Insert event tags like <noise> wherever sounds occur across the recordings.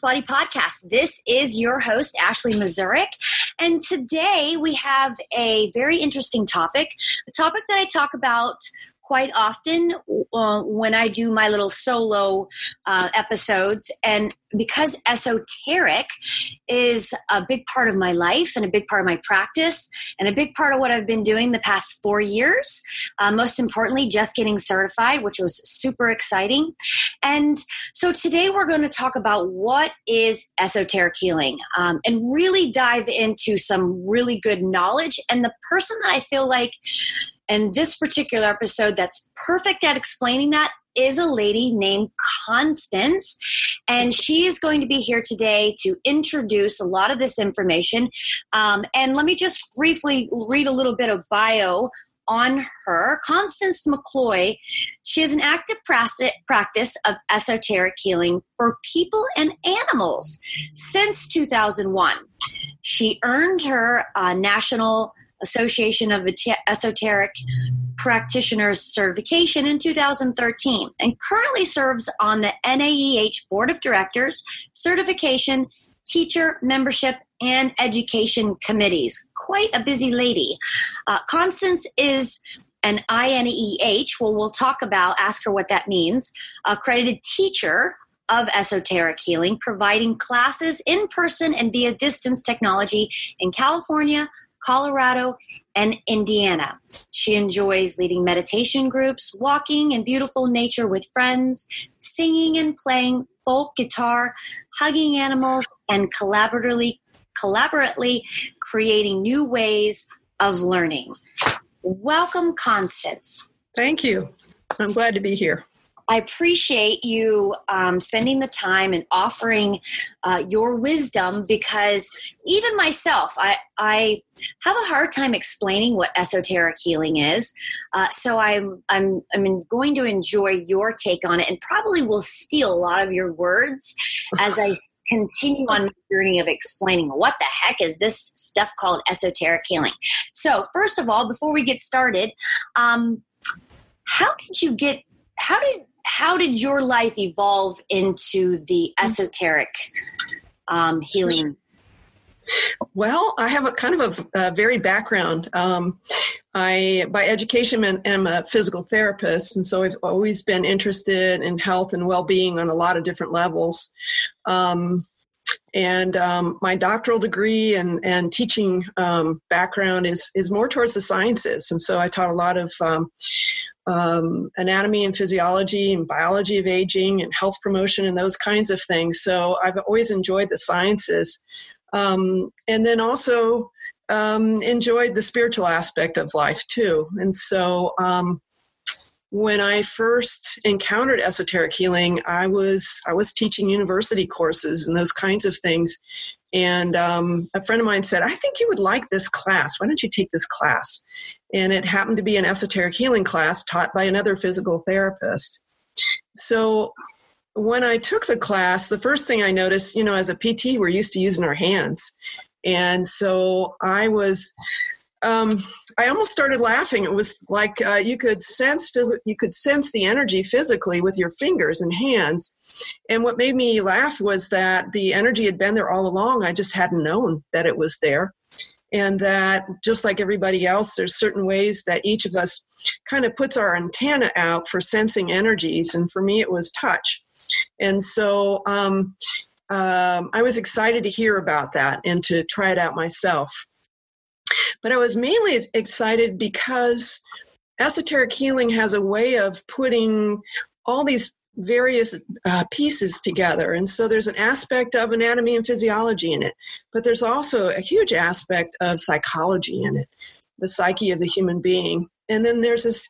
Body podcast. This is your host, Ashley Mazurik. And today we have a very interesting topic, a topic that I talk about quite often uh, when I do my little solo uh, episodes. And because esoteric is a big part of my life and a big part of my practice and a big part of what I've been doing the past four years, uh, most importantly, just getting certified, which was super exciting. And so today we're going to talk about what is esoteric healing um, and really dive into some really good knowledge. And the person that I feel like and this particular episode that's perfect at explaining that is a lady named Constance, and she is going to be here today to introduce a lot of this information. Um, and let me just briefly read a little bit of bio on her. Constance McCloy, she has an active practice of esoteric healing for people and animals since 2001. She earned her uh, national Association of Esoteric Practitioners certification in 2013 and currently serves on the NAEH Board of Directors, Certification, Teacher Membership, and Education Committees. Quite a busy lady. Uh, Constance is an INEH, well, we'll talk about, ask her what that means, accredited teacher of esoteric healing, providing classes in person and via distance technology in California, Colorado, and Indiana. She enjoys leading meditation groups, walking in beautiful nature with friends, singing and playing folk guitar, hugging animals, and collaboratively, collaboratively creating new ways of learning. Welcome, Constance. Thank you. I'm glad to be here. I appreciate you um, spending the time and offering uh, your wisdom because even myself, I, I have a hard time explaining what esoteric healing is. Uh, so I'm, I'm, I'm going to enjoy your take on it and probably will steal a lot of your words as I <laughs> continue on my journey of explaining what the heck is this stuff called esoteric healing. So, first of all, before we get started, um, how did you get? How did how did your life evolve into the esoteric um, healing? Well, I have a kind of a, a varied background. Um, I, by education, am a physical therapist, and so I've always been interested in health and well-being on a lot of different levels. Um, and um, my doctoral degree and, and teaching um, background is is more towards the sciences, and so I taught a lot of um, um, anatomy and physiology and biology of aging and health promotion and those kinds of things. So I've always enjoyed the sciences. Um, and then also um, enjoyed the spiritual aspect of life too. And so um, when I first encountered esoteric healing, I was I was teaching university courses and those kinds of things. And um, a friend of mine said, I think you would like this class. Why don't you take this class? And it happened to be an esoteric healing class taught by another physical therapist. So when I took the class, the first thing I noticed, you know, as a PT, we're used to using our hands. And so I was um, I almost started laughing. It was like uh, you could sense phys- you could sense the energy physically with your fingers and hands. And what made me laugh was that the energy had been there all along. I just hadn't known that it was there. And that just like everybody else, there's certain ways that each of us kind of puts our antenna out for sensing energies. And for me, it was touch. And so um, um, I was excited to hear about that and to try it out myself. But I was mainly excited because esoteric healing has a way of putting all these various uh, pieces together. And so there's an aspect of anatomy and physiology in it, but there's also a huge aspect of psychology in it, the psyche of the human being. And then there's this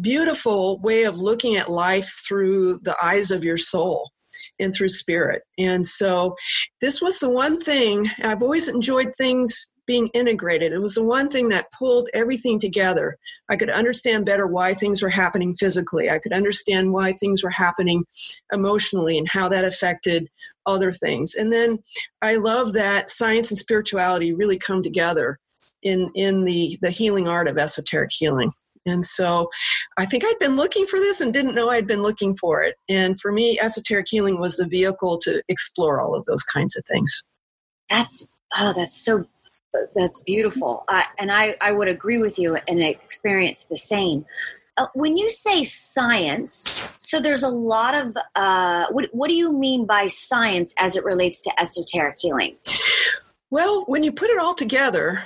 beautiful way of looking at life through the eyes of your soul and through spirit. And so this was the one thing I've always enjoyed things being integrated. It was the one thing that pulled everything together. I could understand better why things were happening physically. I could understand why things were happening emotionally and how that affected other things. And then I love that science and spirituality really come together in in the the healing art of esoteric healing. And so I think I'd been looking for this and didn't know I'd been looking for it. And for me, esoteric healing was the vehicle to explore all of those kinds of things. That's, oh, that's so, that's beautiful. Uh, and I, I would agree with you and experience the same. Uh, when you say science, so there's a lot of, uh, what, what do you mean by science as it relates to esoteric healing? Well, when you put it all together,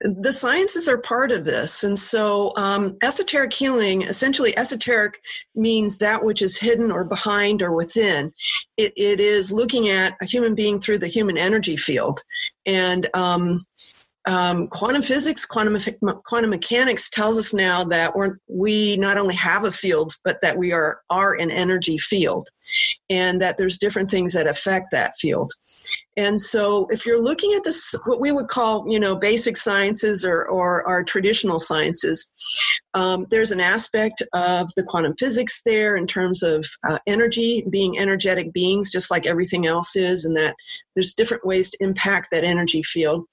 the sciences are part of this. And so, um, esoteric healing essentially, esoteric means that which is hidden or behind or within. It, it is looking at a human being through the human energy field. And um, um, quantum physics, quantum, quantum mechanics tells us now that we're, we not only have a field, but that we are, are an energy field and that there's different things that affect that field. And so if you're looking at this, what we would call, you know, basic sciences or, or our traditional sciences, um, there's an aspect of the quantum physics there in terms of uh, energy, being energetic beings, just like everything else is, and that there's different ways to impact that energy field.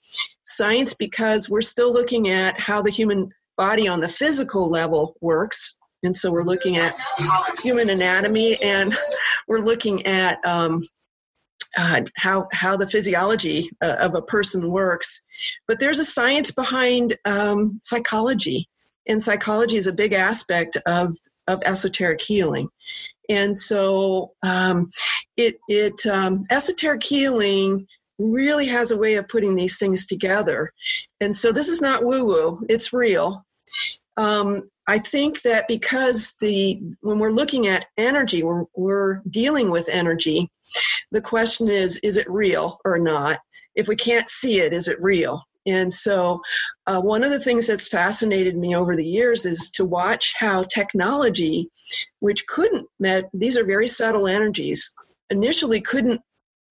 Science, because we're still looking at how the human body on the physical level works. And so we're looking at human anatomy and <laughs> we're looking at um, uh, how how the physiology uh, of a person works. But there's a science behind um, psychology, and psychology is a big aspect of of esoteric healing. And so, um, it it um, esoteric healing really has a way of putting these things together. And so, this is not woo woo; it's real. Um, I think that because the when we're looking at energy, we're, we're dealing with energy. The question is, is it real or not? If we can't see it, is it real? And so, uh, one of the things that's fascinated me over the years is to watch how technology, which couldn't, met, these are very subtle energies, initially couldn't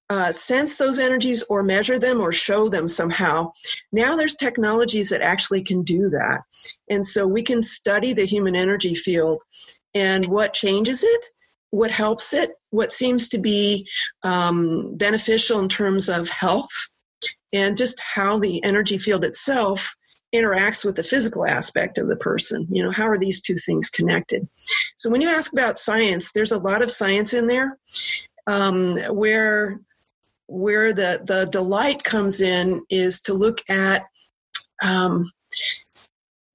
uh, sense those energies or measure them or show them somehow. Now there's technologies that actually can do that. And so we can study the human energy field and what changes it, what helps it, what seems to be um, beneficial in terms of health, and just how the energy field itself interacts with the physical aspect of the person. You know, how are these two things connected? So when you ask about science, there's a lot of science in there. Um, where where the, the delight comes in is to look at um,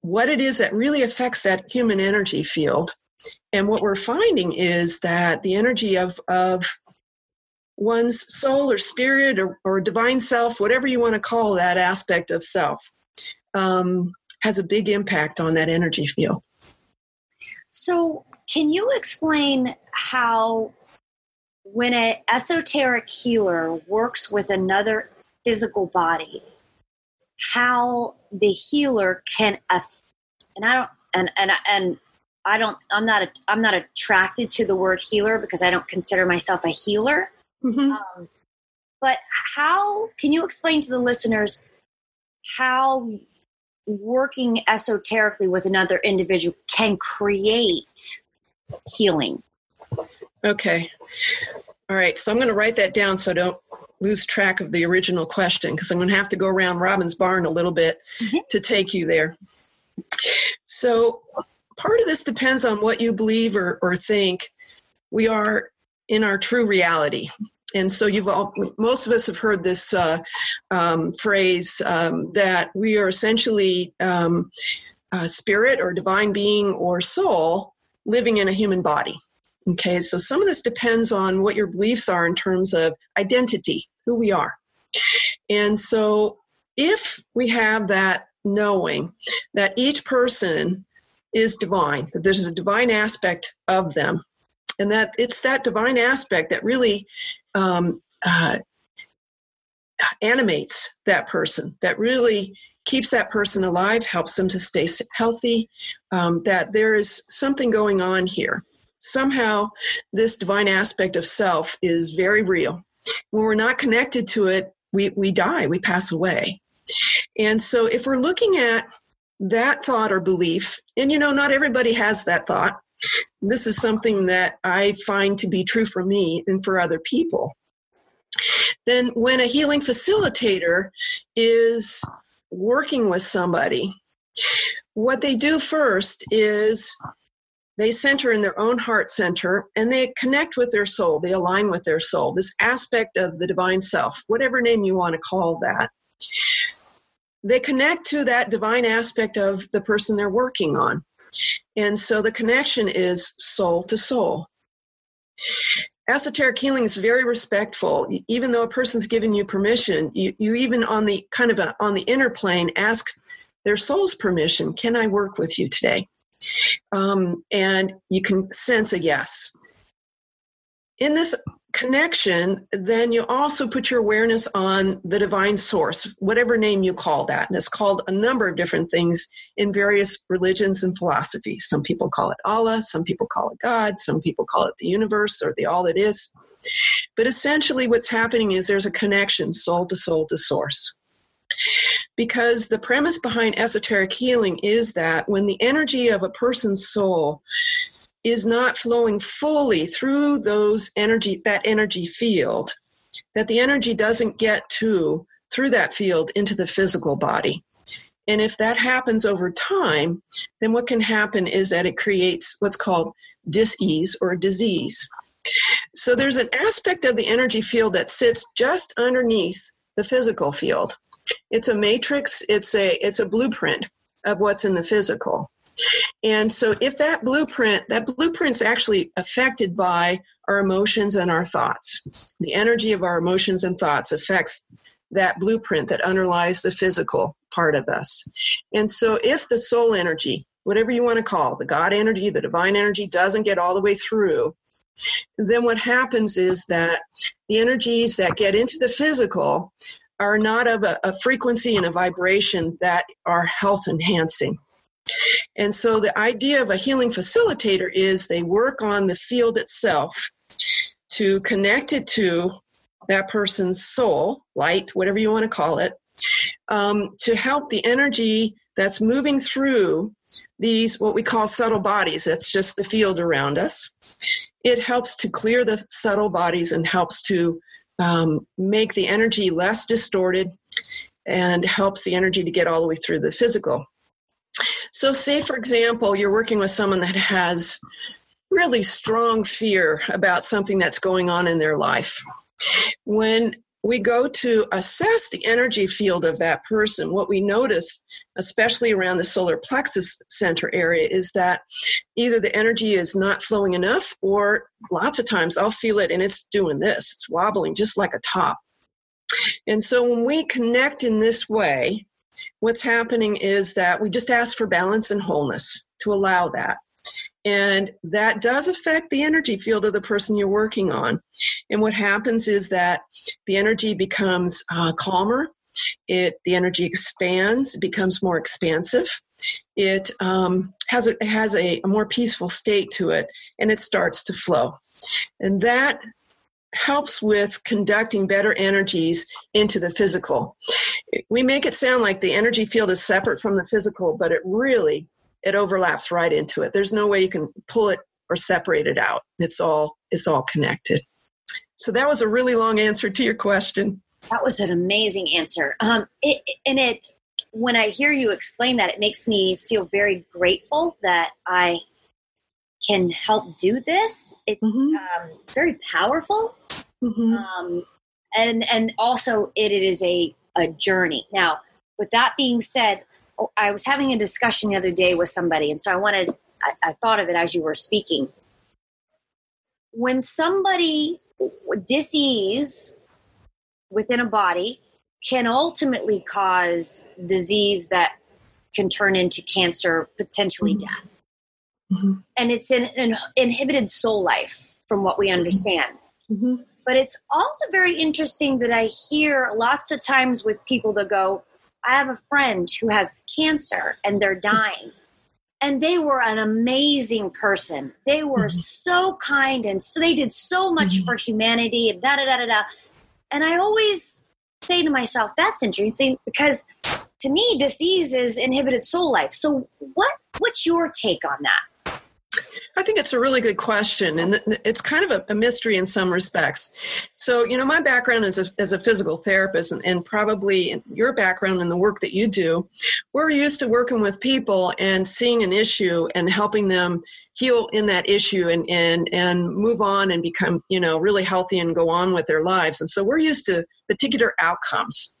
what it is that really affects that human energy field. And what we're finding is that the energy of, of one's soul or spirit or, or divine self, whatever you want to call that aspect of self, um, has a big impact on that energy field. So, can you explain how when an esoteric healer works with another physical body, how the healer can, and I don't, and and and I don't, I'm not, a, I'm not attracted to the word healer because I don't consider myself a healer. Mm-hmm. Um, but how can you explain to the listeners how working esoterically with another individual can create healing? Okay. All right. So I'm going to write that down so I don't lose track of the original question because I'm going to have to go around Robin's barn a little bit mm-hmm. to take you there. So part of this depends on what you believe or, or think we are in our true reality. And so you've all, most of us have heard this uh, um, phrase um, that we are essentially um, spirit or divine being or soul living in a human body. Okay, so some of this depends on what your beliefs are in terms of identity, who we are. And so if we have that knowing that each person is divine, that there's a divine aspect of them, and that it's that divine aspect that really um, uh, animates that person, that really keeps that person alive, helps them to stay healthy, um, that there is something going on here somehow this divine aspect of self is very real. When we're not connected to it, we, we die, we pass away. And so if we're looking at that thought or belief, and you know, not everybody has that thought. This is something that I find to be true for me and for other people. Then, when a healing facilitator is working with somebody, what they do first is they center in their own heart center and they connect with their soul. They align with their soul, this aspect of the divine self, whatever name you want to call that. They connect to that divine aspect of the person they're working on. And so the connection is soul to soul. Esoteric healing is very respectful. Even though a person's given you permission, you, you even on the kind of a, on the inner plane ask their soul's permission. Can I work with you today? Um, and you can sense a yes. In this connection, then you also put your awareness on the divine source, whatever name you call that. And it's called a number of different things in various religions and philosophies. Some people call it Allah, some people call it God, some people call it the universe or the all that is. But essentially, what's happening is there's a connection, soul to soul to source. Because the premise behind esoteric healing is that when the energy of a person's soul is not flowing fully through those energy that energy field, that the energy doesn't get to through that field into the physical body. And if that happens over time, then what can happen is that it creates what's called disease or disease. So there's an aspect of the energy field that sits just underneath the physical field. It's a matrix, it's a it's a blueprint of what's in the physical. And so if that blueprint, that blueprint's actually affected by our emotions and our thoughts. The energy of our emotions and thoughts affects that blueprint that underlies the physical part of us. And so if the soul energy, whatever you want to call the God energy, the divine energy doesn't get all the way through, then what happens is that the energies that get into the physical are not of a, a frequency and a vibration that are health enhancing. And so the idea of a healing facilitator is they work on the field itself to connect it to that person's soul, light, whatever you want to call it, um, to help the energy that's moving through these, what we call subtle bodies, that's just the field around us. It helps to clear the subtle bodies and helps to um, make the energy less distorted and helps the energy to get all the way through the physical. So, say for example, you're working with someone that has really strong fear about something that's going on in their life. When we go to assess the energy field of that person, what we notice, especially around the solar plexus center area, is that either the energy is not flowing enough, or lots of times I'll feel it and it's doing this, it's wobbling just like a top. And so when we connect in this way, what's happening is that we just ask for balance and wholeness to allow that. And that does affect the energy field of the person you're working on. And what happens is that the energy becomes uh, calmer. It the energy expands, becomes more expansive. It um, has a, has a, a more peaceful state to it, and it starts to flow. And that helps with conducting better energies into the physical. We make it sound like the energy field is separate from the physical, but it really it overlaps right into it. There's no way you can pull it or separate it out. It's all it's all connected. So that was a really long answer to your question. That was an amazing answer. Um, it, and it when I hear you explain that, it makes me feel very grateful that I can help do this. It's mm-hmm. um, very powerful, mm-hmm. um, and and also it, it is a a journey. Now, with that being said, oh, I was having a discussion the other day with somebody, and so I wanted I, I thought of it as you were speaking. When somebody disease within a body can ultimately cause disease that can turn into cancer, potentially mm-hmm. death. Mm-hmm. And it's an, an, inhibited soul life, from what we mm-hmm. understand. Mm-hmm. But it's also very interesting that I hear lots of times with people that go, I have a friend who has cancer and they're dying. And they were an amazing person. They were mm-hmm. so kind and so they did so much mm-hmm. for humanity and da da da da da. And I always say to myself, that's interesting because to me, disease is inhibited soul life. So what what's your take on that? I think it's a really good question, and it's kind of a, mystery in some respects. So, you know, my background is a, as a physical therapist, and, and probably your background in the work that you do, we're used to working with people and seeing an issue and helping them heal in that issue and, and, and move on and become, you know, really healthy and go on with their lives. And so we're used to particular outcomes.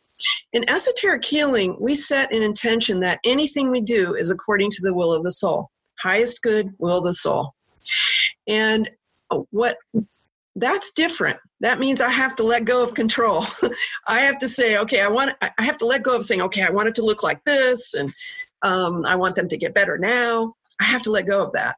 In esoteric healing, we set an intention that anything we do is according to the will of the soul highest good will of the soul. And what that's different. That means I have to let go of control. <laughs> I have to say, okay, I want. I have to let go of saying, okay, I want it to look like this, and um, I want them to get better now. I have to let go of that,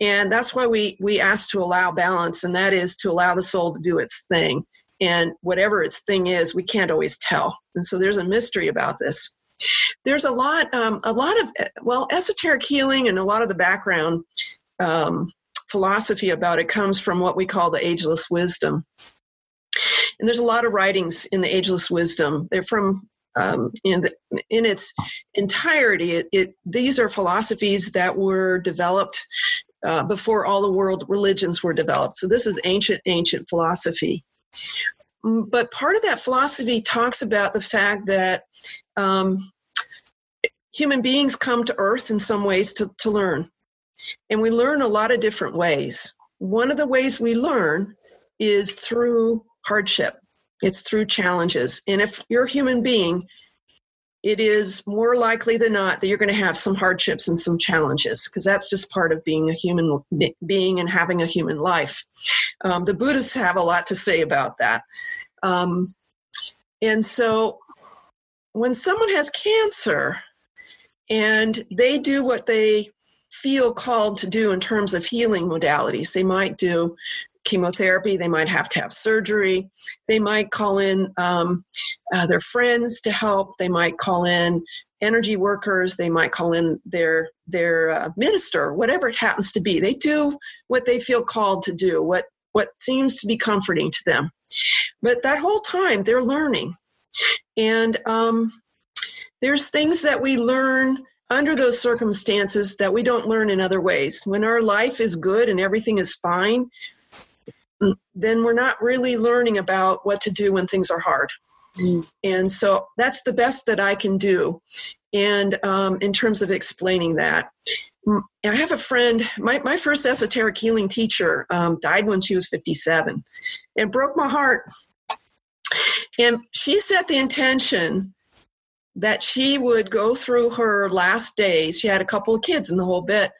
and that's why we we ask to allow balance, and that is to allow the soul to do its thing. And whatever its thing is, we can't always tell. And so there's a mystery about this there's a lot, um, a lot of well, esoteric healing and a lot of the background um, philosophy about it comes from what we call the ageless wisdom. And there's a lot of writings in the ageless wisdom. They're from um, in in its entirety. It, it, these are philosophies that were developed uh, before all the world religions were developed. So this is ancient, ancient philosophy. Mm, but part of that philosophy talks about the fact that um, human beings come to Earth in some ways to, to learn. And we learn a lot of different ways. One of the ways we learn is through hardship, it's through challenges. And if you're a human being, it is more likely than not that you're going to have some hardships and some challenges because that's just part of being a human being and having a human life. Um, the Buddhists have a lot to say about that. Um, and so when someone has cancer and they do what they feel called to do in terms of healing modalities, they might do chemotherapy, they might have to have surgery, they might call in um, uh, their friends to help, they might call in energy workers. They might call in their their uh, minister whatever it happens to be. They do what they feel called to do what what seems to be comforting to them. But that whole time they're learning. And um, there's things that we learn under those circumstances that we don't learn in other ways. When our life is good and everything is fine then we're not really learning about what to do when things are hard Mm. And so that's the best that I can do. And um, in terms of explaining that, I have a friend, my, my first esoteric healing teacher um, died when she was 57 and broke my heart. And she set the intention that she would go through her last days. She had a couple of kids in the whole bit,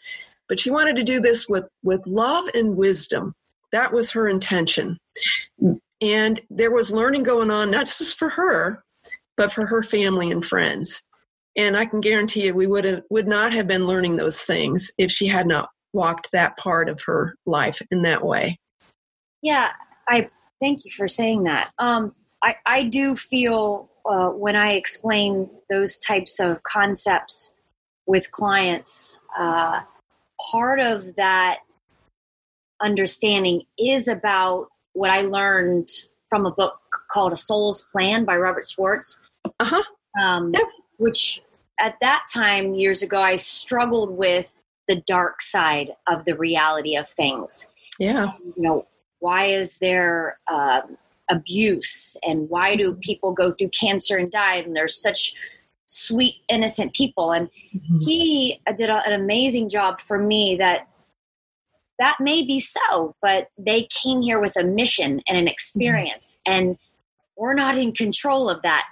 but she wanted to do this with, with love and wisdom. That was her intention. And there was learning going on not just for her but for her family and friends. And i can guarantee you we would have would not have been learning those things if she had not walked that part of her life in that way. Yeah i thank you for saying that. Um, I, I do feel uh, when i explain those types of concepts with clients uh, part of that understanding is about what I learned from a book called A Soul's Plan by Robert Schwartz. Uh-huh. Um, yep. Which at that time, years ago, I struggled with the dark side of the reality of things. Yeah. You know, why is there uh, abuse and why do people go through cancer and die and there's such sweet innocent people and mm-hmm. he did a, an amazing job for me that that may be so, but they came here with a mission and an experience, mm-hmm. and we're not in control of that.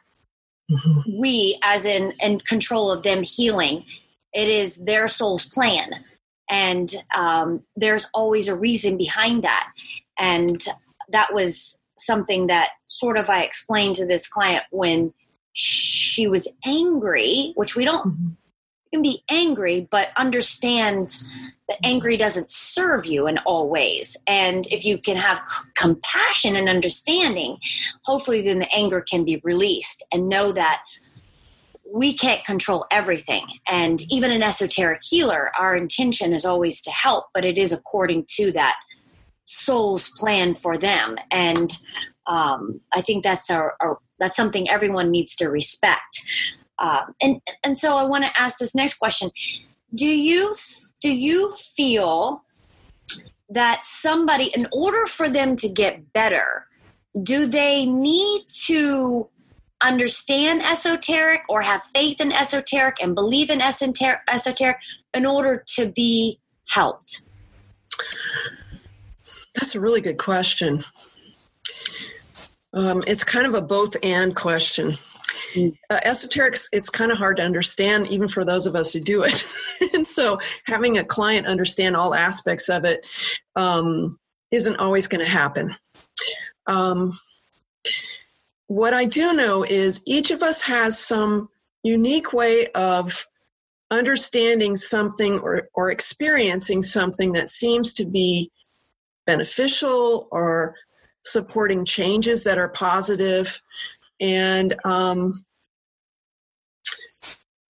Mm-hmm. We, as in, in control of them healing, it is their soul's plan, and um, there's always a reason behind that. And that was something that sort of I explained to this client when she was angry, which we don't. Can be angry, but understand that angry doesn't serve you in all ways. And if you can have c- compassion and understanding, hopefully then the anger can be released and know that we can't control everything. And even an esoteric healer, our intention is always to help, but it is according to that soul's plan for them. And um, I think that's our, our that's something everyone needs to respect. Um, and and so I want to ask this next question: Do you do you feel that somebody, in order for them to get better, do they need to understand esoteric or have faith in esoteric and believe in esoteric in order to be helped? That's a really good question. Um, it's kind of a both and question. Mm. Uh, esoterics, it's kind of hard to understand, even for those of us who do it. <laughs> and so, having a client understand all aspects of it um, not always going to happen. Um, what I do know is each of us has some unique way of understanding something or, or experiencing something that seems to be beneficial or supporting changes that are positive and um,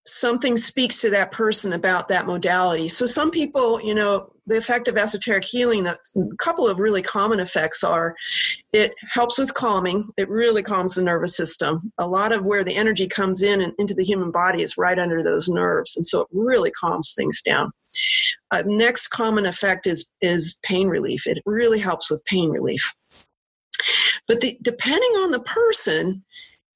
something speaks to that person about that modality. So some people you know the effect of esoteric healing a couple of really common effects are it helps with calming it really calms the nervous system. A lot of where the energy comes in and into the human body is right under those nerves and so it really calms things down. Uh, next common effect is is pain relief. It really helps with pain relief but the, depending on the person,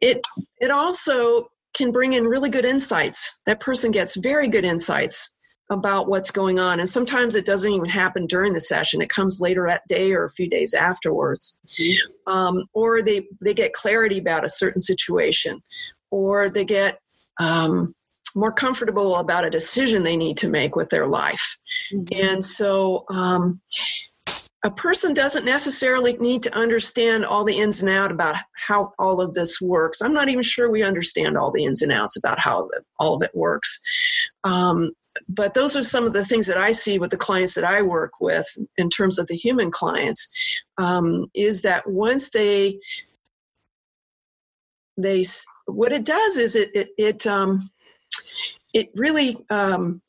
it it also can bring in really good insights. That person gets very good insights about what's going on. And sometimes it doesn't even happen during the session. It comes later that day or a few days afterwards. Mm-hmm. Um, or they, they get clarity about a certain situation, or they get um, more comfortable about a decision they need to make with their life. Mm-hmm. And so um, a person doesn't necessarily need to understand all the ins and outs about how all of this works. I'm not even sure we understand all the ins and outs about how all of it works. Um, but those are some of the things that I see with the clients that I work with in terms of the human clients. Um, is that once they they what it does is it it it um, it really um,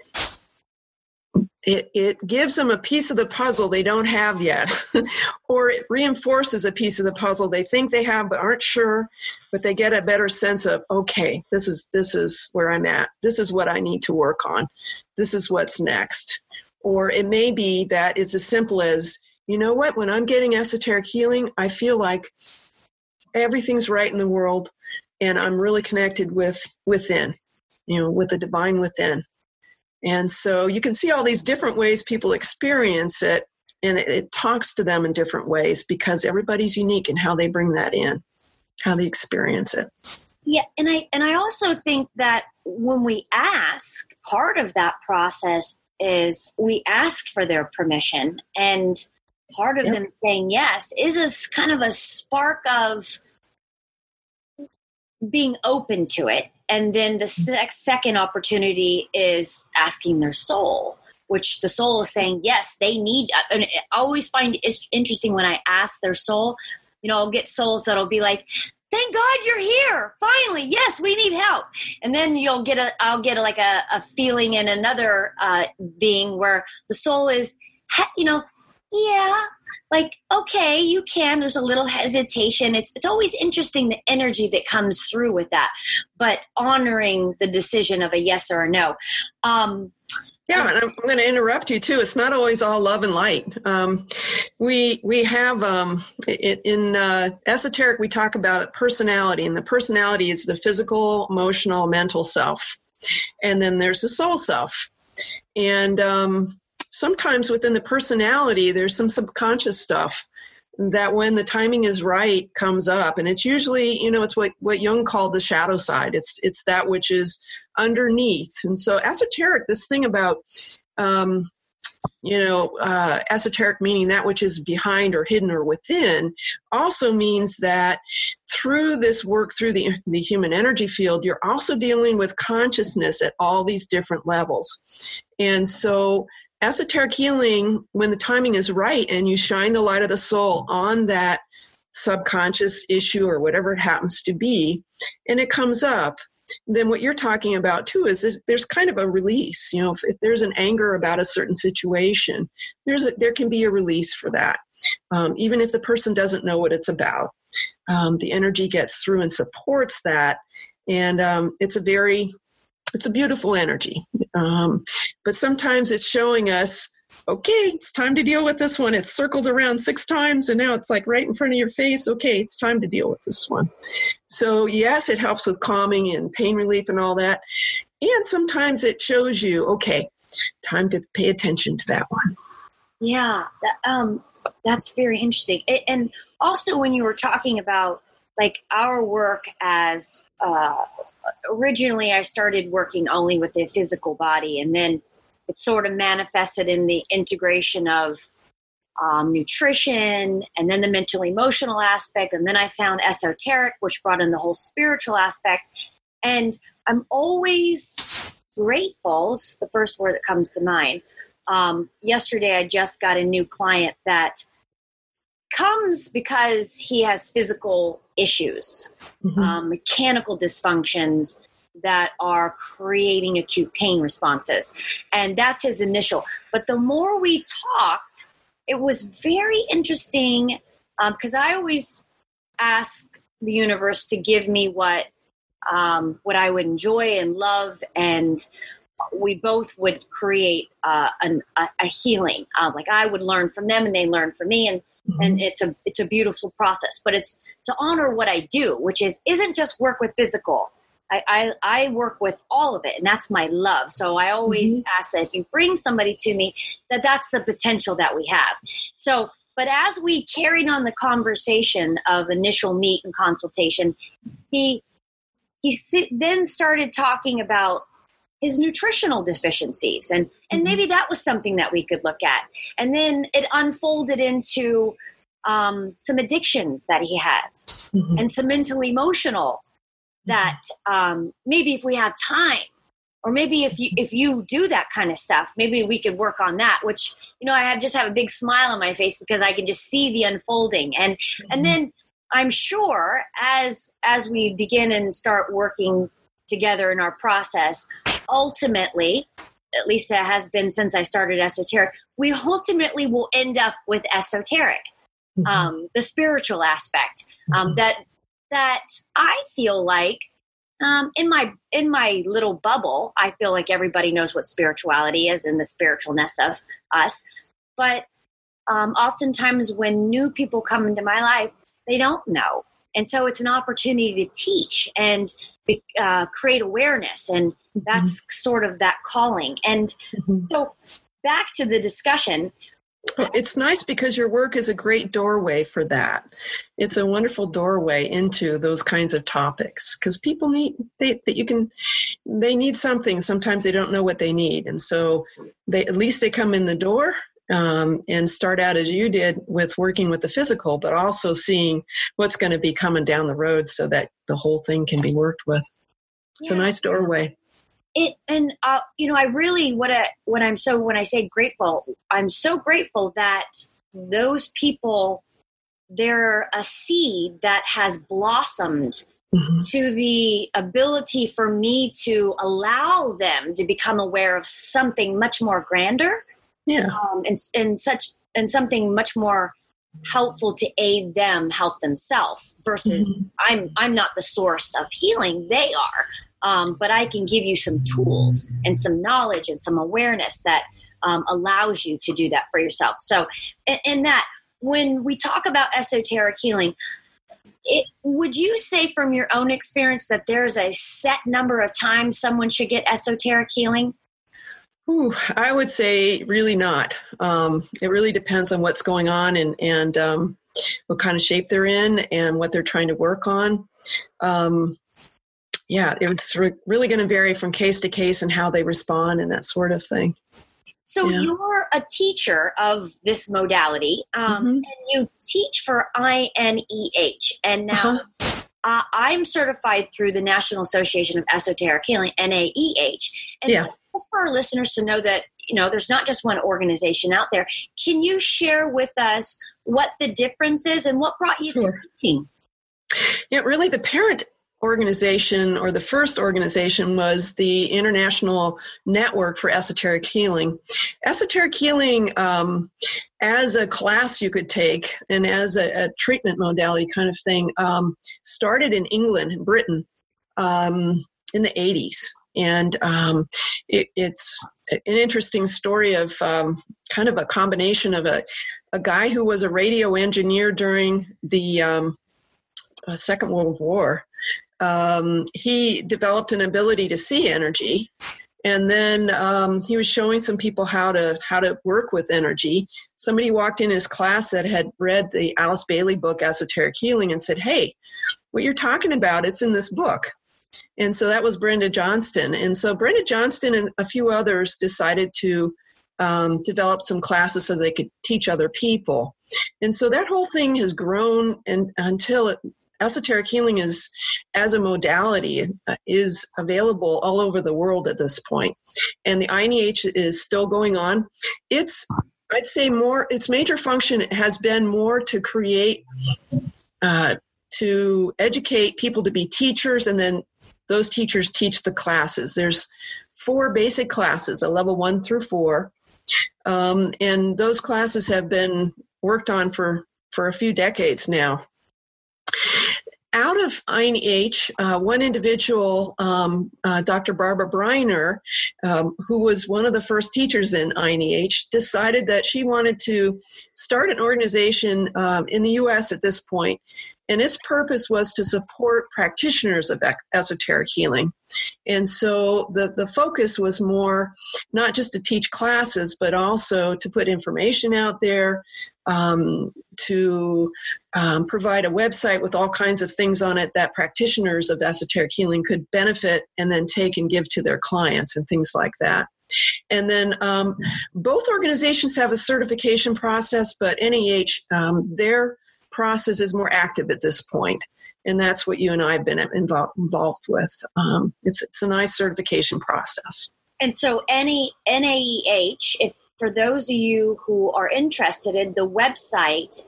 it, it gives them a piece of the puzzle they don't have yet, <laughs> or it reinforces a piece of the puzzle they think they have but aren't sure, but they get a better sense of okay, this is this is where I'm at. This is what I need to work on. This is what's next. Or it may be that it's as simple as you know what, when I'm getting esoteric healing, I feel like everything's right in the world, and I'm really connected with within, you know, with the divine within and so you can see all these different ways people experience it, and it, it, talks to them in different ways because everybody's unique in how they bring that in, how they experience it. Yeah, and I and I also think that when we ask, part of that process is we ask for their permission, and part of yep. them saying yes is a kind of a spark of being open to it and then the sec- second opportunity is asking their soul which the soul is saying yes they need and i always find it interesting when i ask their soul you know i'll get souls that'll be like thank god you're here finally yes we need help. And then you'll get a i'll get a, like a, a feeling in another uh, being where the soul is you know yeah like okay you can there's a little hesitation it's it's always interesting the energy that comes through with that but honoring the decision of a yes or a no um yeah, and I'm, going to interrupt you too. It's not always all love and light. Um, we we have um, in uh, esoteric we talk about personality, and the personality is the physical, emotional, mental self, and then there's the soul self. And um, sometimes within the personality, there's some subconscious stuff that when the timing is right comes up. And it's usually you know it's what what jung called the shadow side. It's it's that which is underneath. And so esoteric this thing about um, you know uh, esoteric meaning that which is behind or hidden or within also means that through this work through the, the human energy field you're also dealing with consciousness at all these different levels. And so esoteric healing, when the timing is right and you shine the light of the soul on that subconscious issue or whatever it happens to be, and it comes up, then what you're talking about too is there's kind of a release. You know, if, if there's an anger about a certain situation, there's a, there can be a release for that, um, even if the person doesn't know what it's about. Um, the energy gets through and supports that, and um, it's a very it's a beautiful energy. Um, but sometimes it's showing us okay, it's time to deal with this one. It's circled around six times and now it's like right in front of your face. Okay, it's time to deal with this one. So, yes, it helps with calming and pain relief and all that. And sometimes it shows you, okay, time to pay attention to that one. Yeah, that, um, that's very interesting. It, and also, when you were talking about like our work as uh, originally, I started working only with the physical body, and then it sort of manifested in the integration of um, nutrition and then the mental emotional aspect. And then I found esoteric, which brought in the whole spiritual aspect. And I'm always grateful, the first word that comes to mind. Um, yesterday, I just got a new client that comes because he has physical issues, mm-hmm. um, mechanical dysfunctions, that are creating acute pain responses. And that's his initial. But the more we talked, it was very interesting because um, I always ask the universe to give me what um, what I would enjoy and love, and we both would create uh, an, a, a, healing. Uh, like I would learn from them, and they learn from me, and mm-hmm. and it's a it's a beautiful process. But it's to honor what I do, which is isn't just work with physical. I, I, I, work with all of it and that's my love so i always mm-hmm. ask that if you bring somebody to me that that's the potential that we have so but as we carried on the conversation of initial meet and consultation he he then started talking about his nutritional deficiencies and and mm-hmm. maybe that was something that we could look at and then it unfolded into um, some addictions that he has mm-hmm. and some mental emotional that um, maybe if we have time or maybe if you if you do that kind of stuff maybe we could work on that which you know i have just have a big smile on my face because i can just see the unfolding and mm-hmm. and then i'm sure as as we begin and start working together in our process ultimately at least it has been since i started esoteric we ultimately will end up with esoteric mm-hmm. um, the spiritual aspect um, mm-hmm. that that I feel like um, in my in my little bubble, I feel like everybody knows what spirituality is and the spiritualness of us. But um, oftentimes, when new people come into my life, they don't know, and so it's an opportunity to teach and uh, create awareness, and that's mm-hmm. sort of that calling. And mm-hmm. so, back to the discussion. It's nice because your work is a great doorway for that. It's a wonderful doorway into those kinds of topics because people need they that you can they need something. Sometimes they don't know what they need, and so they at least they come in the door um, and start out as you did with working with the physical, but also seeing what's going to be coming down the road so that the whole thing can be worked with. It's yeah. a nice doorway it and uh, you know i really what I, what i'm so when i say grateful i'm so grateful that those people they're a seed that has blossomed mm-hmm. to the ability for me to allow them to become aware of something much more grander yeah um, and, and such and something much more helpful to aid them help themselves versus mm-hmm. i'm i'm not the source of healing they are um, but I can give you some tools and some knowledge and some awareness that um, allows you to do that for yourself. So, in, that, when we talk about esoteric healing, it, would you say from your own experience that there's a set number of times someone should get esoteric healing? Ooh, I would say really not. Um, it really depends on what's going on and, and um, what kind of shape they're in and what they're trying to work on. Um, yeah, it's really going to vary from case to case and how they respond and that sort of thing. So yeah. you're a teacher of this modality, um, mm-hmm. and you teach for INEH, and now uh-huh. uh, I'm certified through the National Association of Esoteric Healing (NAEH). And yeah. so just for our listeners to know that you know there's not just one organization out there. Can you share with us what the difference is and what brought you sure. to teaching? Yeah, really, the parent organization or the first organization was the International Network for Esoteric Healing. Esoteric healing, um, as a class you could take and as a, a treatment modality kind of thing, um, started in England and Britain um, in the 80s. And um, it, it's an interesting story of um, kind of a combination of a, a guy who was a radio engineer during the um, uh, Second World War. Um, he developed an ability to see energy, and then um, he was showing some people how to how to work with energy. Somebody walked in his class that had read the Alice Bailey book Esoteric Healing and said, "Hey, what you're talking about, it's in this book." And so that was Brenda Johnston. And so Brenda Johnston and a few others decided to um, develop some classes so they could teach other people. And so that whole thing has grown and until it, esoteric healing is as a modality uh, is available all over the world at this point and the INEH is still going on it's i'd say more its major function has been more to create uh, to educate people to be teachers and then those teachers teach the classes. There's four basic classes, a level one through four, um, and those classes have been worked on for for a few decades now. Out of INEH, uh, one individual, um, uh, Dr. Barbara Briner, um, who was one of the first teachers in INEH, decided that she wanted to start an organization um, in the U.S. at this point and its purpose was to support practitioners of esoteric healing. And so the, the focus was more not just to teach classes, but also to put information out there, um, to um, provide a website with all kinds of things on it that practitioners of esoteric healing could benefit and then take and give to their clients and things like that. And then um, both organizations have a certification process, but NEH, um, their process is more active at this point, and that's what you and I have been involved involved with. Um, it's it's a nice certification process. And so, any NAEH, if for those of you who are interested in the website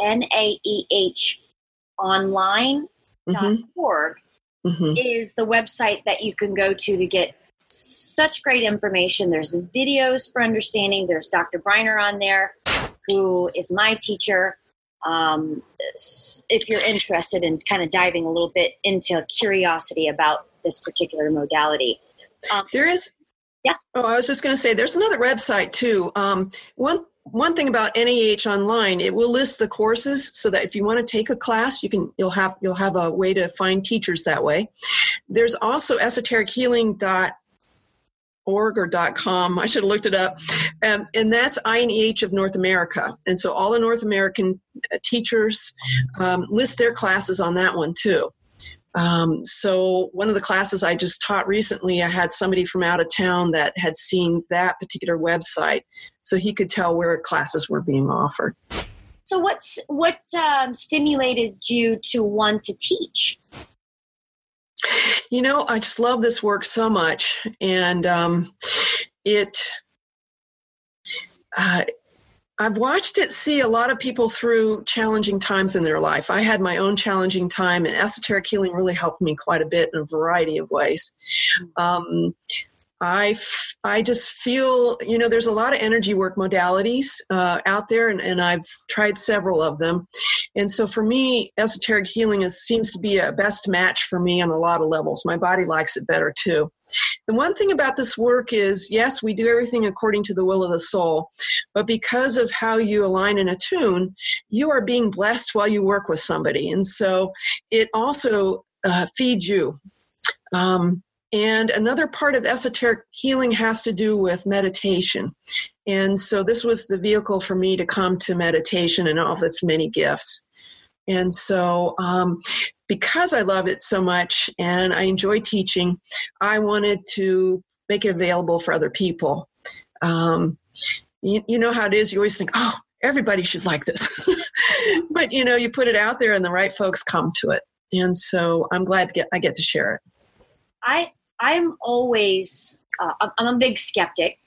naehonline.org mm-hmm. mm-hmm. is the website that you can go to to get such great information. There's videos for understanding. There's Dr. Briner on there, who is my teacher um, if you're interested in kind of diving a little bit into curiosity about this particular modality. Um, there is. Yeah. Oh, I was just going to say there's another website too. Um, one one thing about NEH online, it will list the courses so that if you want to take a class, you can you'll have you'll have a way to find teachers that way. There's also esoterichealing.com org or dot .com. I should have looked it up. Um, and that's INEH of North America. And so all the North American uh, teachers um, list their classes on that one too. Um, so one of the classes I just taught recently, I had somebody from out of town that had seen that particular website, so he could tell where classes were being offered. So what's what um, stimulated you to want to teach? You know, I just love this work so much, and um, it. Uh, I've watched it see a lot of people through challenging times in their life. I had my own challenging time, and esoteric healing really helped me quite a bit in a variety of ways. Mm. Um, I, f- I just feel, you know, there's a lot of energy work modalities uh, out there, and, and I've tried several of them. And so for me, esoteric healing is, seems to be a best match for me on a lot of levels. My body likes it better too. The one thing about this work is yes, we do everything according to the will of the soul, but because of how you align and attune, you are being blessed while you work with somebody. And so it also uh, feeds you. Um, and another part of esoteric healing has to do with meditation. And so this was the vehicle for me to come to meditation and all of its many gifts. And so, um, because I love it so much and I enjoy teaching, I wanted to make it available for other people. Um, you, you know how it is, you always think, oh, everybody should like this. <laughs> but, you know, you put it out there and the right folks come to it. And so I'm glad to get, I get to share it. I I'm always uh, I'm a big skeptic,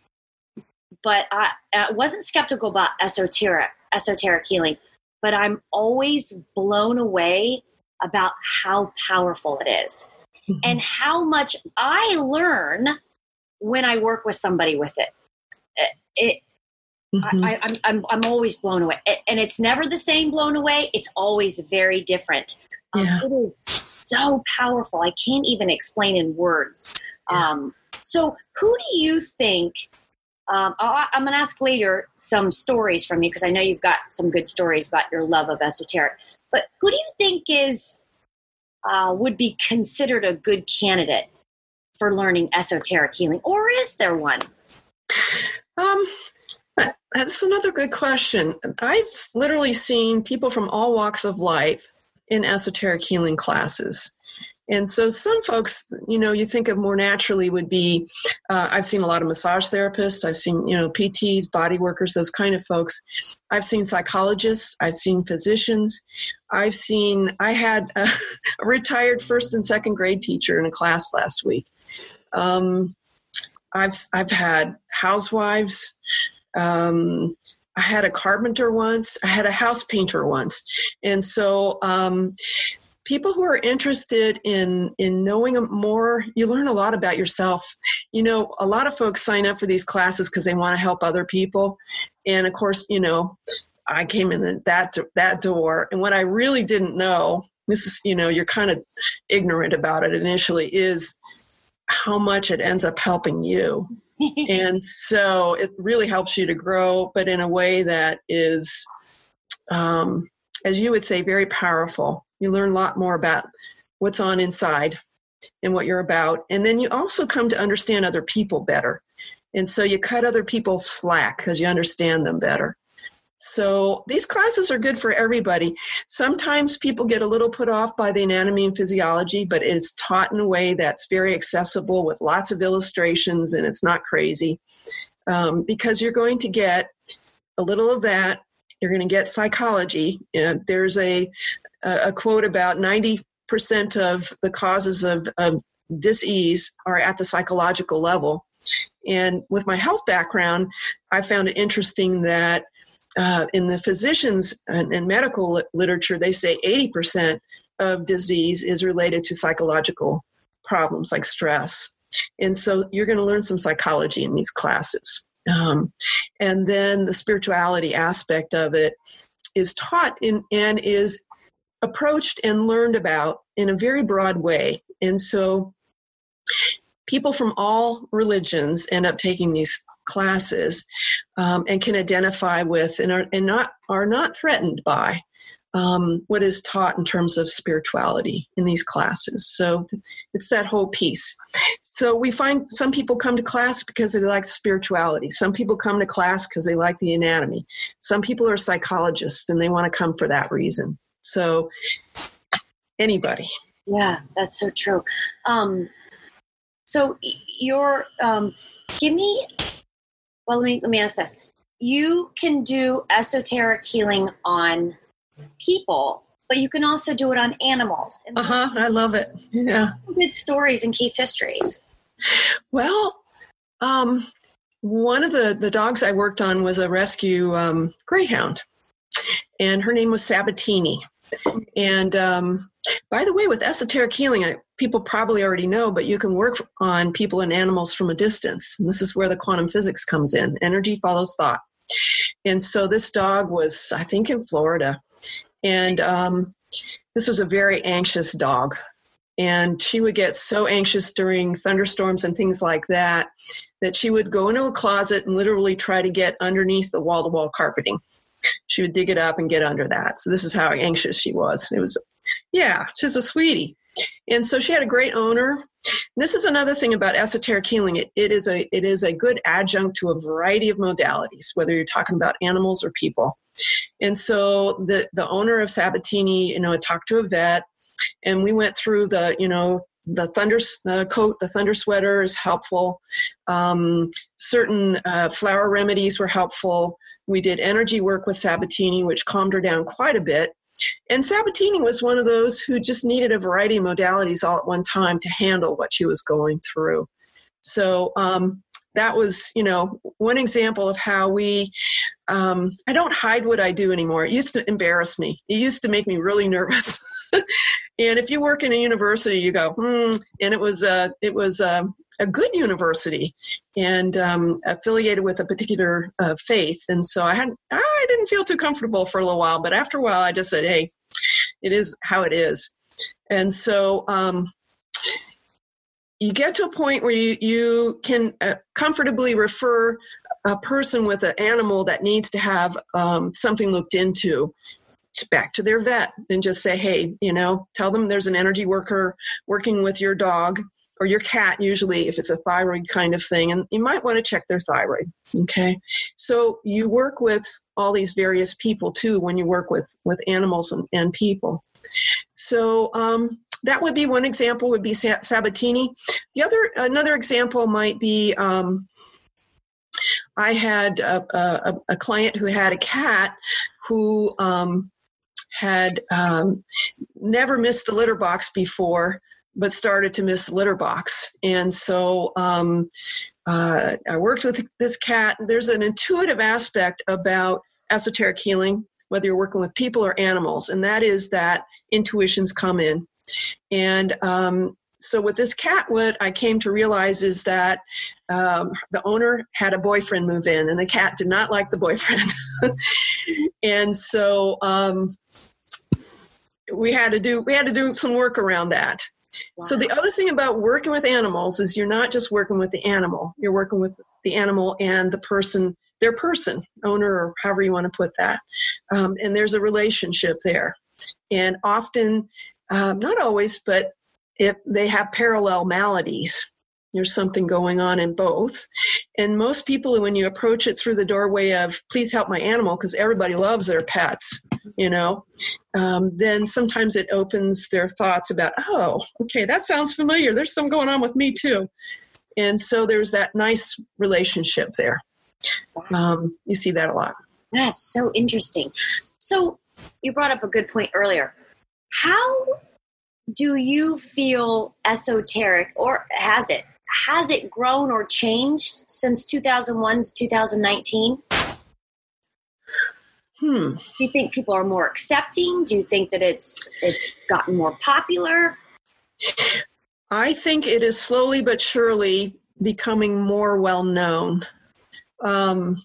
but I, I wasn't skeptical about esoteric esoteric healing, but I'm always blown away about how powerful it is mm-hmm. and how much I learn when I work with somebody with it. It, mm-hmm. I, am I'm, I'm, I'm always blown away, and it's never the same blown away. It's always very different. Um, yeah. It is so powerful. I can't even explain in words. Yeah. Um, so who do you think? Um, I'm going to ask later some stories from you because I know you've got some good stories about your love of esoteric. But who do you think is uh, would be considered a good candidate for learning esoteric healing, or is there one? Um, that's another good question. I've literally seen people from all walks of life in esoteric healing classes. And so some folks, you know, you think of more naturally would be, uh, I've seen a lot of massage therapists, I've seen, you know, PTs, body workers, those kind of folks. I've seen psychologists, I've seen physicians, I've seen, I had a, <laughs> a retired first and second grade teacher in a class last week. Um, I've, I've had housewives, um, I had a carpenter once. I had a house painter once, and so um, people who are interested in in knowing more, you learn a lot about yourself. You know, a lot of folks sign up for these classes because they want to help other people, and of course, you know, I came in that that door, and what I really didn't know. This is, you know, you're kind of ignorant about it initially. Is how much it ends up helping you <laughs> and so it really helps you to grow, but in a way that is, um, as you would say, very powerful. You learn a lot more about what's on inside and what you're about. And then you also come to understand other people better. And so you cut other people slack because you understand them better. So these classes are good for everybody. Sometimes people get a little put off by the anatomy and physiology, but it's taught in a way that's very accessible with lots of illustrations and it's not crazy um, because you're going to get a little of that. You're going to get psychology. Uh, there's a, a quote about 90% of the causes of, of disease are at the psychological level. And with my health background, I found it interesting that uh, in the physicians and, and medical literature, they say 80% of disease is related to psychological problems like stress. And so you're going to learn some psychology in these classes. Um, and then the spirituality aspect of it is taught in, and is approached and learned about in a very broad way. And so people from all religions end up taking these classes um, and can identify with and are, and not, are not threatened by um, what is taught in terms of spirituality in these classes. So it's that whole piece. So we find some people come to class because they like spirituality. Some people come to class because they like the anatomy. Some people are psychologists and they want to come for that reason. So anybody. Yeah, that's so true. Um, so your um, give me well, let me let me ask this: You can do esoteric healing on people, but you can also do it on animals. Uh huh. I love it. <laughs> Yeah. Good stories and case histories. Well, um, one of the the dogs I worked on was a rescue um, greyhound, and her name was Sabatini. And um, by the way, with esoteric healing, I, people probably already know, but you can work on people and animals from a distance. And this is where the quantum physics comes in. Energy follows thought. And so this dog was, I think, in Florida. And um, this was a very anxious dog. And she would get so anxious during thunderstorms and things like that that she would go into a closet and literally try to get underneath the wall to wall carpeting. She would dig it up and get under that. So this is how anxious she was. It was, yeah, she's a sweetie. And so she had a great owner. This is another thing about esoteric healing. It, it is a it is a good adjunct to a variety of modalities, whether you're talking about animals or people. And so the the owner of Sabatini, you know, talked to a vet, and we went through the you know the thunder uh, coat, the thunder sweater is helpful. Um, certain uh, flower remedies were helpful. We did energy work with Sabatini, which calmed her down quite a bit. And Sabatini was one of those who just needed a variety of modalities all at one time to handle what she was going through. So um, that was, you know, one example of how we. Um, I don't hide what I do anymore. It used to embarrass me. It used to make me really nervous. <laughs> and if you work in a university, you go, hmm. And it was, uh, it was. Uh, a good university and um, affiliated with a particular uh, faith. And so I had I didn't feel too comfortable for a little while, but after a while I just said, "Hey, it is how it is." And so um, you get to a point where you, you can uh, comfortably refer a person with an animal that needs to have um, something looked into back to their vet and just say, hey, you know, tell them there's an energy worker working with your dog or your cat, usually if it's a thyroid kind of thing, and you might want to check their thyroid. Okay. So you work with all these various people too when you work with, with animals and, and people. So um, that would be one example would be Sabatini. The other, another example might be um, I had a, a, a, client who had a cat who um, had um, never missed the litter box before, but started to miss litter box. And so um, uh, I worked with this cat. There's an intuitive aspect about esoteric healing, whether you're working with people or animals, and that is that intuitions come in. And um, so with this cat, what I came to realize is that um, the owner had a boyfriend move in, and the cat did not like the boyfriend. <laughs> and so um, we had to do we had to do some work around that. Wow. So the other thing about working with animals is you're not just working with the animal; you're working with the animal and the person, their person, owner, or however you want to put that. Um, and there's a relationship there, and often, um, not always, but if they have parallel maladies there's something going on in both. And most people, when you approach it through the doorway of, please help my animal, because everybody loves their pets, you know, um, then sometimes it opens their thoughts about, oh, okay, that sounds familiar. There's some going on with me too. And so there's that nice relationship there. Um, you see that a lot. That's so interesting. So you brought up a good point earlier. How do you feel esoteric, or has it has it grown or changed since 2001 to 2019? Hmm. Do you think people are more accepting? Do you think that it's it's gotten more popular? I think it is slowly but surely becoming more well known. Um,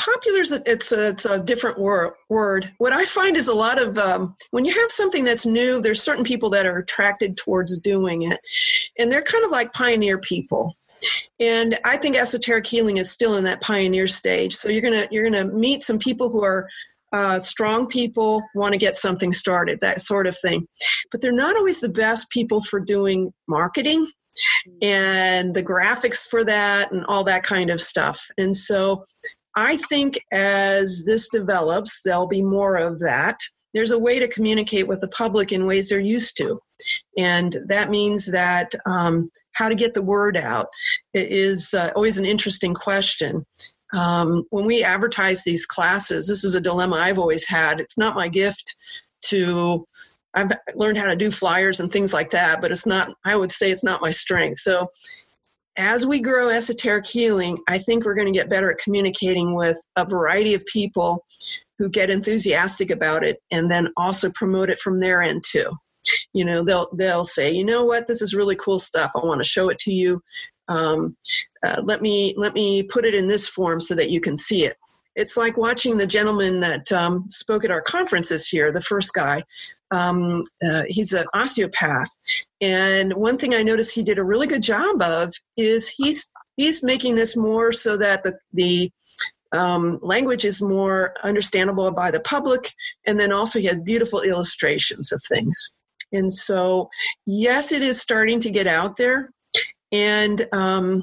popular is a, it's a, it's a different wor- word. What I find is a lot of um, when you have something that's new, there's certain people that are attracted towards doing it, and they're kind of like pioneer people. And I think esoteric healing is still in that pioneer stage. So you're gonna you're gonna meet some people who are uh, strong people want to get something started, that sort of thing. But they're not always the best people for doing marketing and the graphics for that and all that kind of stuff. And so I think as this develops, there'll be more of that. There's a way to communicate with the public in ways they're used to. And that means that um, how to get the word out is uh, always an interesting question. Um, when we advertise these classes, this is a dilemma I've always had. It's not my gift to I've learned how to do flyers and things like that, but it's not, I would say it's not my strength. So as we grow esoteric healing, I think we're going to get better at communicating with a variety of people who get enthusiastic about it and then also promote it from their end too. You know, they'll they'll say, you know what, this is really cool stuff. I want to show it to you. Um, uh, let me let me put it in this form so that you can see it. It's like watching the gentleman that um, spoke at our conference this year, the first guy um, uh, he's an osteopath, and one thing I noticed he did a really good job of is he's he's making this more so that the the um, language is more understandable by the public, and then also he has beautiful illustrations of things. And so, yes, it is starting to get out there, and um,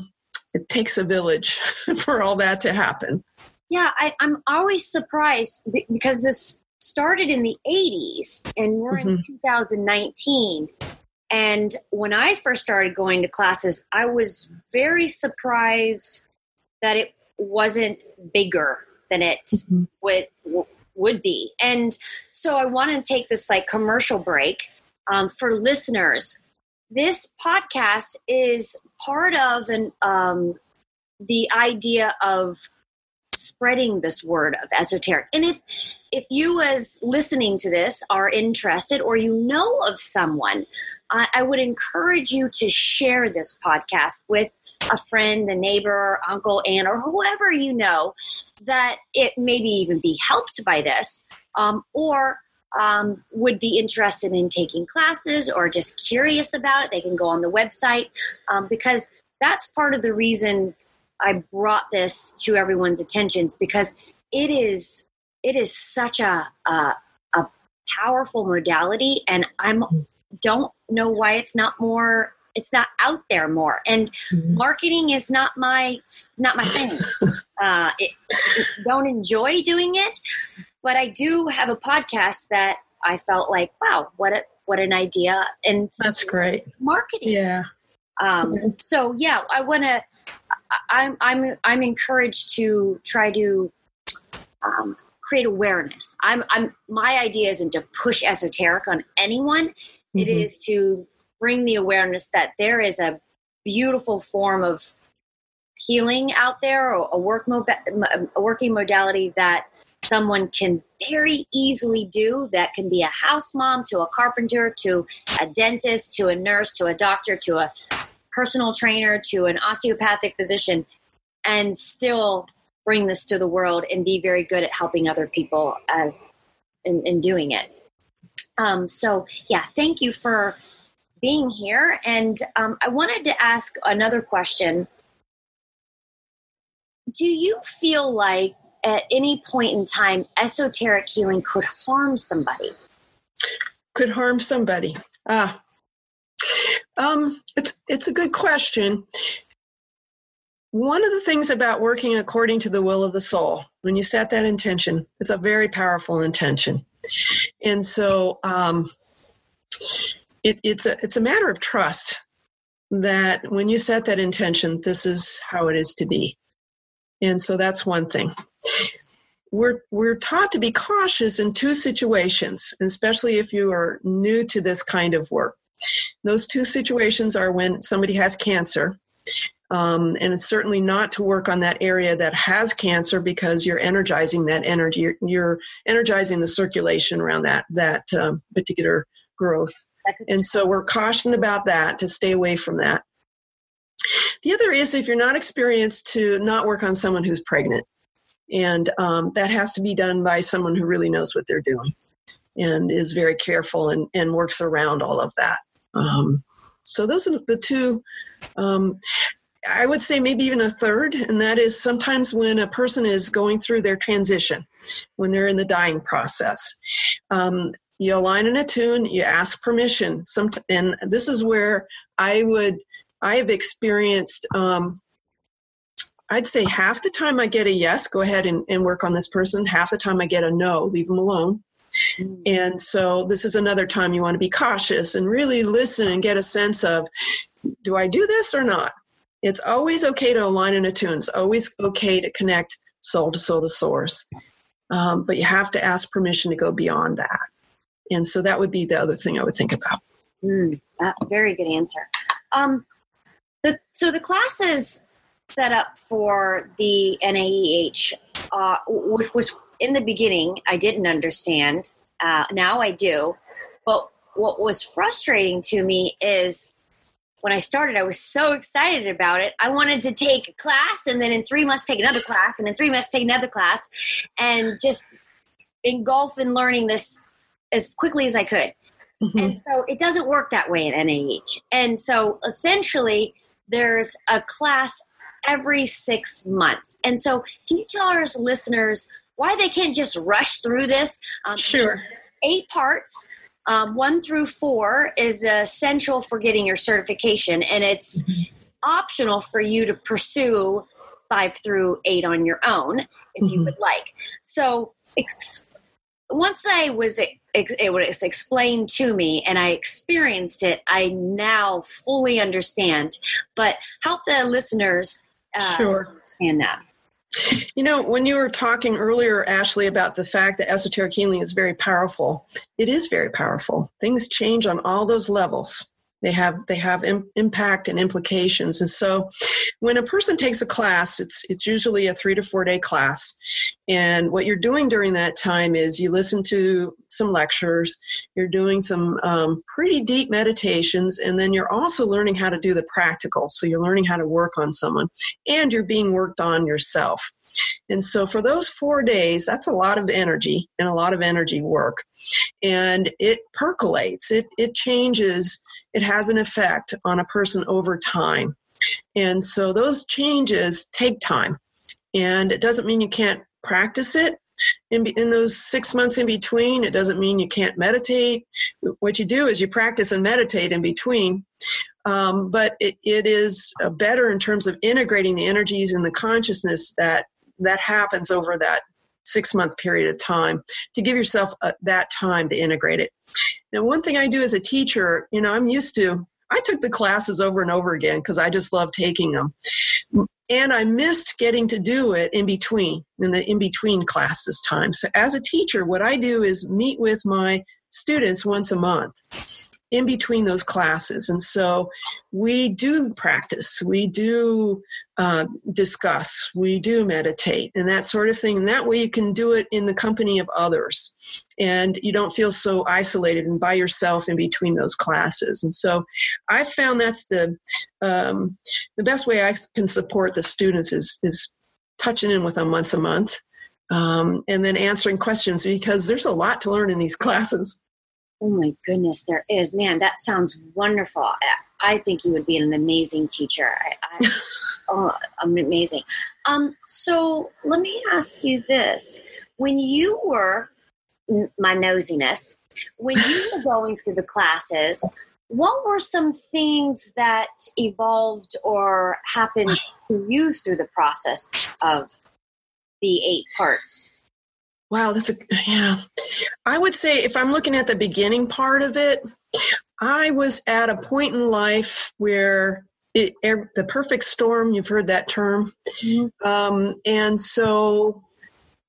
it takes a village <laughs> for all that to happen. Yeah, I, I'm always surprised because this started in the 80s and we're mm-hmm. in 2019. And when I first started going to classes, I was very surprised that it wasn't bigger than it mm-hmm. would would be. And so I want to take this like commercial break um, for listeners. This podcast is part of an um, the idea of spreading this word of esoteric. And if if you as listening to this are interested or you know of someone, I, I would encourage you to share this podcast with a friend, a neighbor, uncle, aunt, or whoever you know that it maybe even be helped by this, um, or um, would be interested in taking classes or just curious about it, they can go on the website um, because that's part of the reason I brought this to everyone's attentions because it is it is such a a, a powerful modality, and I'm don't know why it's not more it's not out there more and mm-hmm. marketing is not my not my thing <laughs> uh, it, don't enjoy doing it but I do have a podcast that I felt like, wow, what a what an idea! And that's great marketing. Yeah. Um, so yeah, I want to. I'm I'm I'm encouraged to try to um, create awareness. I'm I'm my idea isn't to push esoteric on anyone. Mm-hmm. It is to bring the awareness that there is a beautiful form of healing out there, or a work mo- a working modality that someone can very easily do that can be a house mom to a carpenter to a dentist to a nurse to a doctor to a personal trainer to an osteopathic physician and still bring this to the world and be very good at helping other people as in, in doing it um, so yeah thank you for being here and um, i wanted to ask another question do you feel like at any point in time esoteric healing could harm somebody? Could harm somebody. Ah. Um, it's it's a good question. One of the things about working according to the will of the soul, when you set that intention, it's a very powerful intention, and so um, it, it's a it's a matter of trust that when you set that intention, this is how it is to be. And so that's one thing. We're, we're taught to be cautious in two situations, especially if you are new to this kind of work. Those two situations are when somebody has cancer, um, and it's certainly not to work on that area that has cancer because you're energizing that energy. You're, you're energizing the circulation around that that um, particular growth. And so we're cautioned about that to stay away from that. The other is if you're not experienced to not work on someone who's pregnant. And um, that has to be done by someone who really knows what they're doing and is very careful and, and works around all of that. Um, so those are the two. Um, I would say maybe even a third, and that is sometimes when a person is going through their transition, when they're in the dying process. Um, you align and attune, you ask permission. Some, and this is where I would I have experienced, um, I'd say half the time I get a yes, go ahead and, and work on this person. Half the time I get a no, leave them alone. Mm. And so this is another time you want to be cautious and really listen and get a sense of do I do this or not? It's always okay to align and attune. It's always okay to connect soul to soul to source. Um, but you have to ask permission to go beyond that. And so that would be the other thing I would think about. Mm, uh, very good answer. Um, the, so the classes set up for the NAEH, uh, which was in the beginning I didn't understand. Uh, now I do. But what was frustrating to me is when I started, I was so excited about it. I wanted to take a class and then in three months take another class and in three months take another class and just engulf in learning this as quickly as I could. Mm-hmm. And so it doesn't work that way at NAEH. And so essentially, there's a class every six months. And so, can you tell our listeners why they can't just rush through this? Um, sure. Eight parts. Um, one through four is essential for getting your certification, and it's optional for you to pursue five through eight on your own if mm-hmm. you would like. So, ex- once I was it was explained to me and I experienced it, I now fully understand. But help the listeners uh, sure. understand that. You know, when you were talking earlier, Ashley, about the fact that esoteric healing is very powerful, it is very powerful. Things change on all those levels. They have they have Im- impact and implications. And so when a person takes a class it's it's usually a 3 to 4 day class. And what you're doing during that time is you listen to some lectures you're doing some um, pretty deep meditations and then you're also learning how to do the practical. So you're learning how to work on someone and you're being worked on yourself. And so for those four days, that's a lot of energy and a lot of energy work. And it percolates, it, it changes, it has an effect on a person over time. And so those changes take time. And it doesn't mean you can't practice it. In, in those six months in between, it doesn't mean you can't meditate. What you do is you practice and meditate in between. Um, but it, it is better in terms of integrating the energies and the consciousness that that happens over that six month period of time to give yourself uh, that time to integrate it. Now, one thing I do as a teacher, you know, I'm used to, I took the classes over and over again because I just love taking them. And I missed getting to do it in between, in the in between classes time. So as a teacher, what I do is meet with my students once a month in between those classes. And so we do practice, we do uh, discuss, we do meditate, and that sort of thing. And that way you can do it in the company of others. And you don't feel so isolated and by yourself in between those classes. And so I found that's the, um, the best way I can support the students is, is touching in with them once a month. Um, and then answering questions because there's a lot to learn in these <laughs> classes. Oh my goodness, there is. Man, that sounds wonderful. I think you would be an amazing teacher. I, I <laughs> oh, amazing. Um, so let me ask you this: When you were my nosiness, when you were going through the classes, what were some things that evolved or happened to you through the process of the eight parts? Wow, that's a yeah. I would say if I'm looking at the beginning part of it, I was at a point in life where it, er, the perfect storm. You've heard that term, mm-hmm. um, and so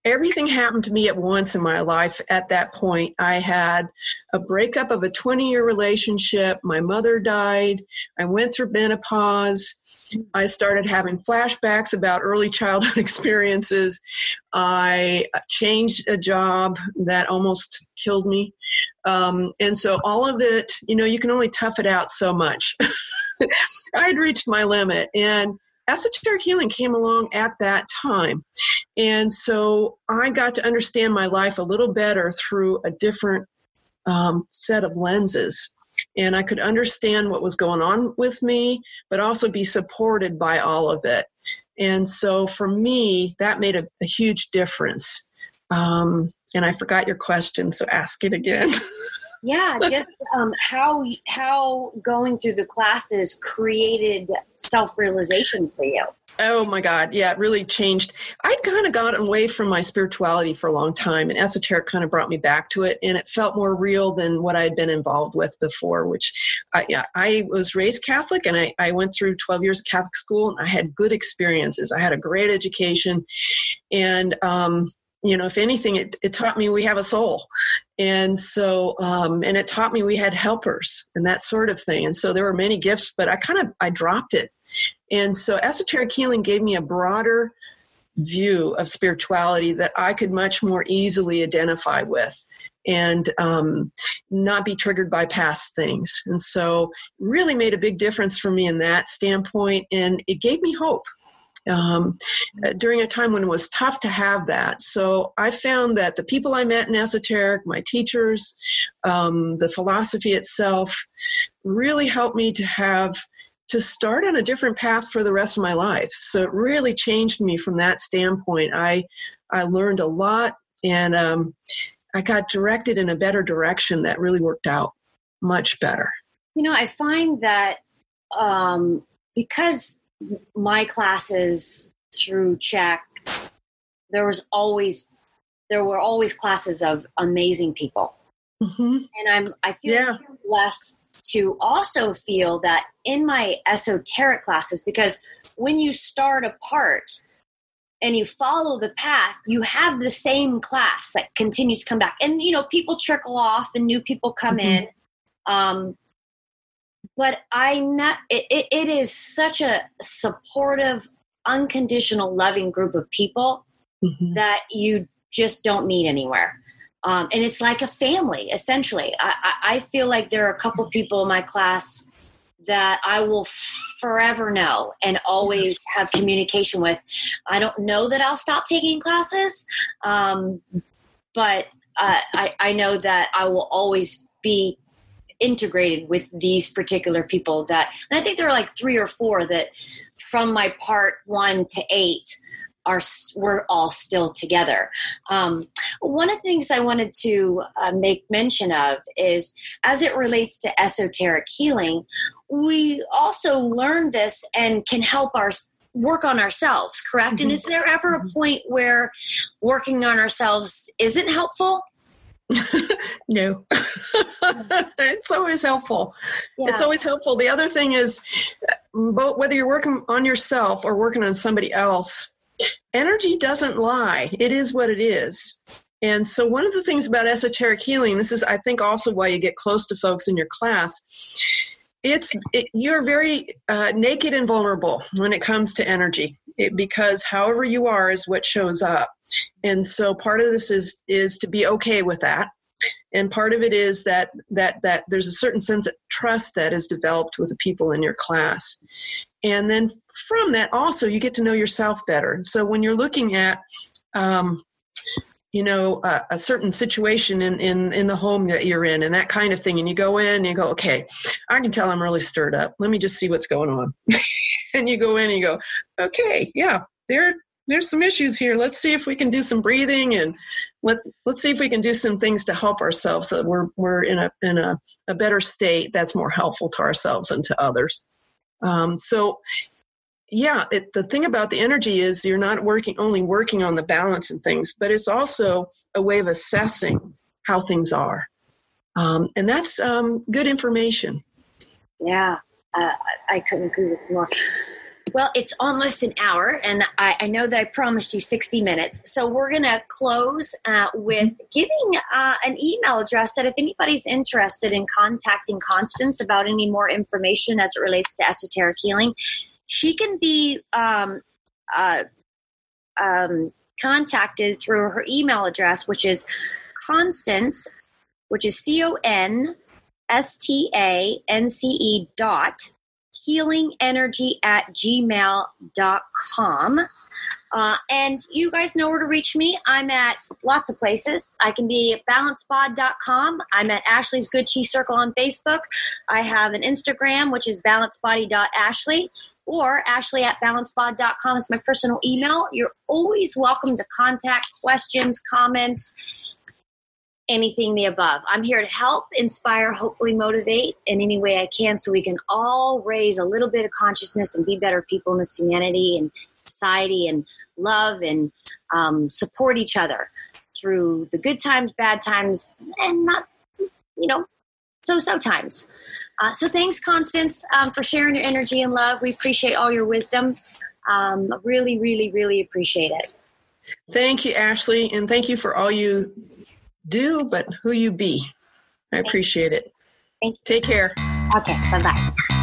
everything happened to me at once in my life. At that point, I had a breakup of a 20 year relationship. My mother died. I went through menopause. I started having flashbacks about early childhood <laughs> experiences. I changed a job that almost killed me. Um, and so all of it, you know, you can only tough it out so much. <laughs> I'd reached my limit. And esoteric healing came along at that time. And so I got to understand my life a little better through a different um, set of lenses and I could understand what was going on with me, but also be supported by all of it. And so for me, that made a, a huge difference. Um, and I forgot your question, so ask it again. <laughs> yeah, just um, how how going through the classes created self realization for you. Oh my God. Yeah, it really changed. I'd kind of gotten away from my spirituality for a long time, and esoteric kind of brought me back to it, and it felt more real than what I had been involved with before, which, I, yeah, I was raised Catholic, and I, I went through 12 years of Catholic school, and I had good experiences. I had a great education, and, um, you know, if anything, it, it taught me we have a soul. And so, um, and it taught me we had helpers and that sort of thing. And so there were many gifts, but I kind of, I dropped it and so esoteric healing gave me a broader view of spirituality that I could much more easily identify with and um, not be triggered by past things. And so, really made a big difference for me in that standpoint, and it gave me hope. Um, during a time when it was tough to have that. So I found that the people I met in esoteric, my teachers, um, the philosophy itself, really helped me to have to start on a different path for the rest of my life. So it really changed me from that standpoint. I I learned a lot and um, I got directed in a better direction that really worked out much better. You know, I find that um, because my classes through CHEK, there was always there were always classes of amazing people. Mm-hmm. And I'm I feel yeah. blessed to also feel that in my esoteric classes because when you start a part and you follow the path, you have the same class that continues to come back. And you know, people trickle off and new people come mm-hmm. in. Um, but I not it, it, is such a supportive, unconditional, loving group of people mm-hmm. that you just don't meet anywhere. Um, and it's like a family, essentially. I, I, I feel like there are a couple people in my class that I will forever know and always have communication with. I don't know that I'll stop taking classes, um, but uh, I, I know that I will always be integrated with these particular people that and i think there are like three or four that from my part one to eight are we're all still together. Um, one of the things I wanted to uh, make mention of is as it relates to esoteric healing, we also learn this and can help our work on ourselves, correct? Mm-hmm. And is there ever a mm-hmm. point where working on ourselves isn't helpful? <laughs> no. <laughs> it's always helpful. Yeah. It's always helpful. The other thing is, uh, both whether you're working on yourself or working on somebody else, energy doesn't lie. It is what it is. And so, one of the things about esoteric healing, this is, I think, also why you get close to folks in your class, it's it, you're very uh, naked and vulnerable when it comes to energy. It, because however you are is what shows up. And so part of this is is to be okay with that. And part of it is that that that there's a certain sense of trust that is developed with the people in your class. And then from that also you get to know yourself better. So when you're looking at um, you know a, a, certain situation in, in in the home that you're in and that kind of thing. And you go in and you go okay i can tell i'm really stirred up. Let me just see what's going on. <laughs> And you go in and you go okay yeah there there's some issues here. Let's see if we can do some breathing and let let's see if we can do some things to help ourselves so we're we're in a in a, a better state that's more helpful to ourselves and to others. Um, so yeah, it, the thing about the energy is you're not working only working on the balance and things, but it's also a way of assessing how things are, um, and that's um, good information. Yeah, uh, I couldn't agree with more. Well, it's almost an hour, and I, I, know that I promised you 60 minutes. So we're going to close uh, with giving uh, an email address that if anybody's interested in contacting Constance about any more information as it relates to esoteric healing, she can be um, uh, um, contacted through her email address, which is Constance, which is C O N S T A N C E dot healingenergy at gmail.com. Uh, and you guys know where to reach me. I'm at lots of places. I can be at balancebod.com. I'm at Ashley's Good Cheese Circle on Facebook. I have an Instagram, which is balancebody.ashley or ashley at balancebod.com is my personal email. You're always welcome to contact questions, comments, anything the above. I'm here to help, inspire, hopefully motivate in any way I can so we can all raise a little bit of consciousness and be better people in this humanity and society and love and um, support each other through the good times, bad times, and not, you know, so so times. Uh, so thanks, Constance, um, for sharing your energy and love. We appreciate all your wisdom. Um, really, really, really appreciate it. Thank you, Ashley, and thank you for all you do, but who you be. I appreciate it. Thank you. Take care. Okay, bye bye.